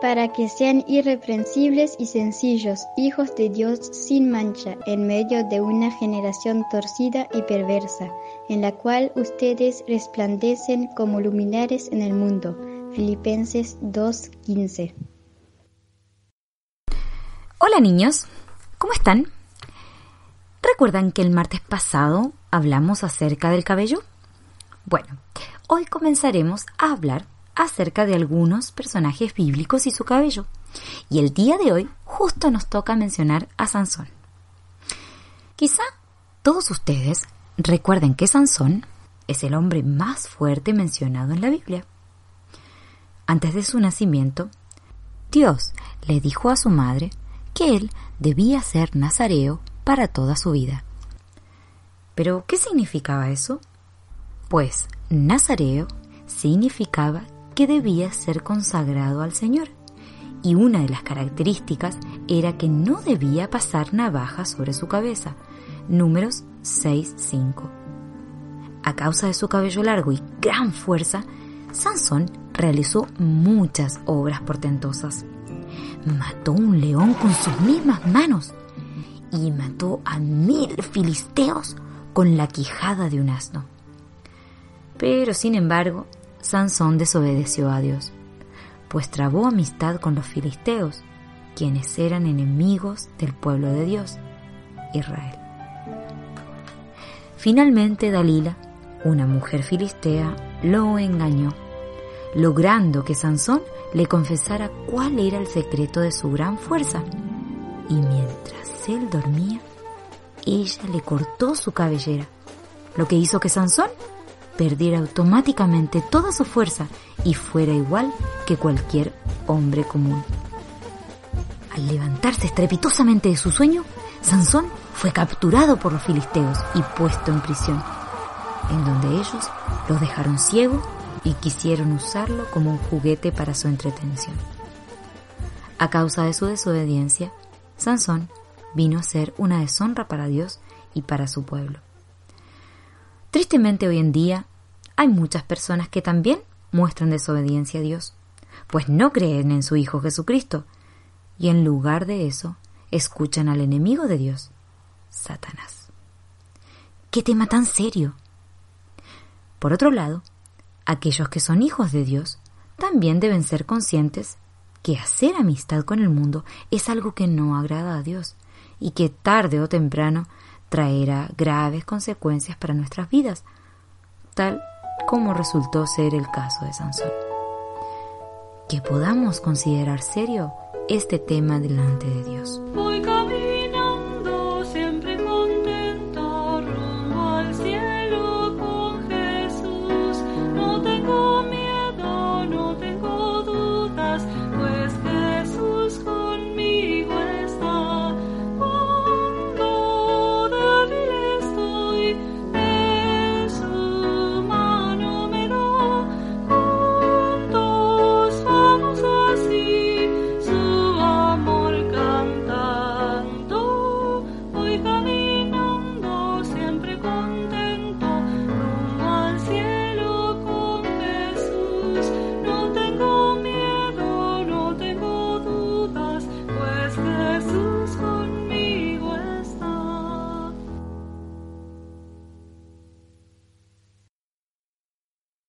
para que sean irreprensibles y sencillos, hijos de Dios sin mancha, en medio de una generación torcida y perversa, en la cual ustedes resplandecen como luminares en el mundo. Filipenses 2:15 Hola niños, ¿cómo están? ¿Recuerdan que el martes pasado hablamos acerca del cabello? Bueno, hoy comenzaremos a hablar acerca de algunos personajes bíblicos y su cabello. Y el día de hoy justo nos toca mencionar a Sansón. Quizá todos ustedes recuerden que Sansón es el hombre más fuerte mencionado en la Biblia. Antes de su nacimiento, Dios le dijo a su madre que él debía ser nazareo para toda su vida. ¿Pero qué significaba eso? Pues nazareo significaba que debía ser consagrado al Señor, y una de las características era que no debía pasar navaja sobre su cabeza. Números 6.5. A causa de su cabello largo y gran fuerza, Sansón realizó muchas obras portentosas. Mató un león con sus mismas manos y mató a mil filisteos con la quijada de un asno. Pero, sin embargo, Sansón desobedeció a Dios, pues trabó amistad con los filisteos, quienes eran enemigos del pueblo de Dios, Israel. Finalmente Dalila, una mujer filistea, lo engañó, logrando que Sansón le confesara cuál era el secreto de su gran fuerza. Y mientras él dormía, ella le cortó su cabellera, lo que hizo que Sansón perdiera automáticamente toda su fuerza y fuera igual que cualquier hombre común. Al levantarse estrepitosamente de su sueño, Sansón fue capturado por los filisteos y puesto en prisión, en donde ellos lo dejaron ciego y quisieron usarlo como un juguete para su entretención. A causa de su desobediencia, Sansón vino a ser una deshonra para Dios y para su pueblo. Tristemente hoy en día hay muchas personas que también muestran desobediencia a Dios, pues no creen en su Hijo Jesucristo, y en lugar de eso escuchan al enemigo de Dios, Satanás. ¿Qué tema tan serio? Por otro lado, aquellos que son hijos de Dios también deben ser conscientes que hacer amistad con el mundo es algo que no agrada a Dios y que tarde o temprano traerá graves consecuencias para nuestras vidas, tal como resultó ser el caso de Sansón. Que podamos considerar serio este tema delante de Dios.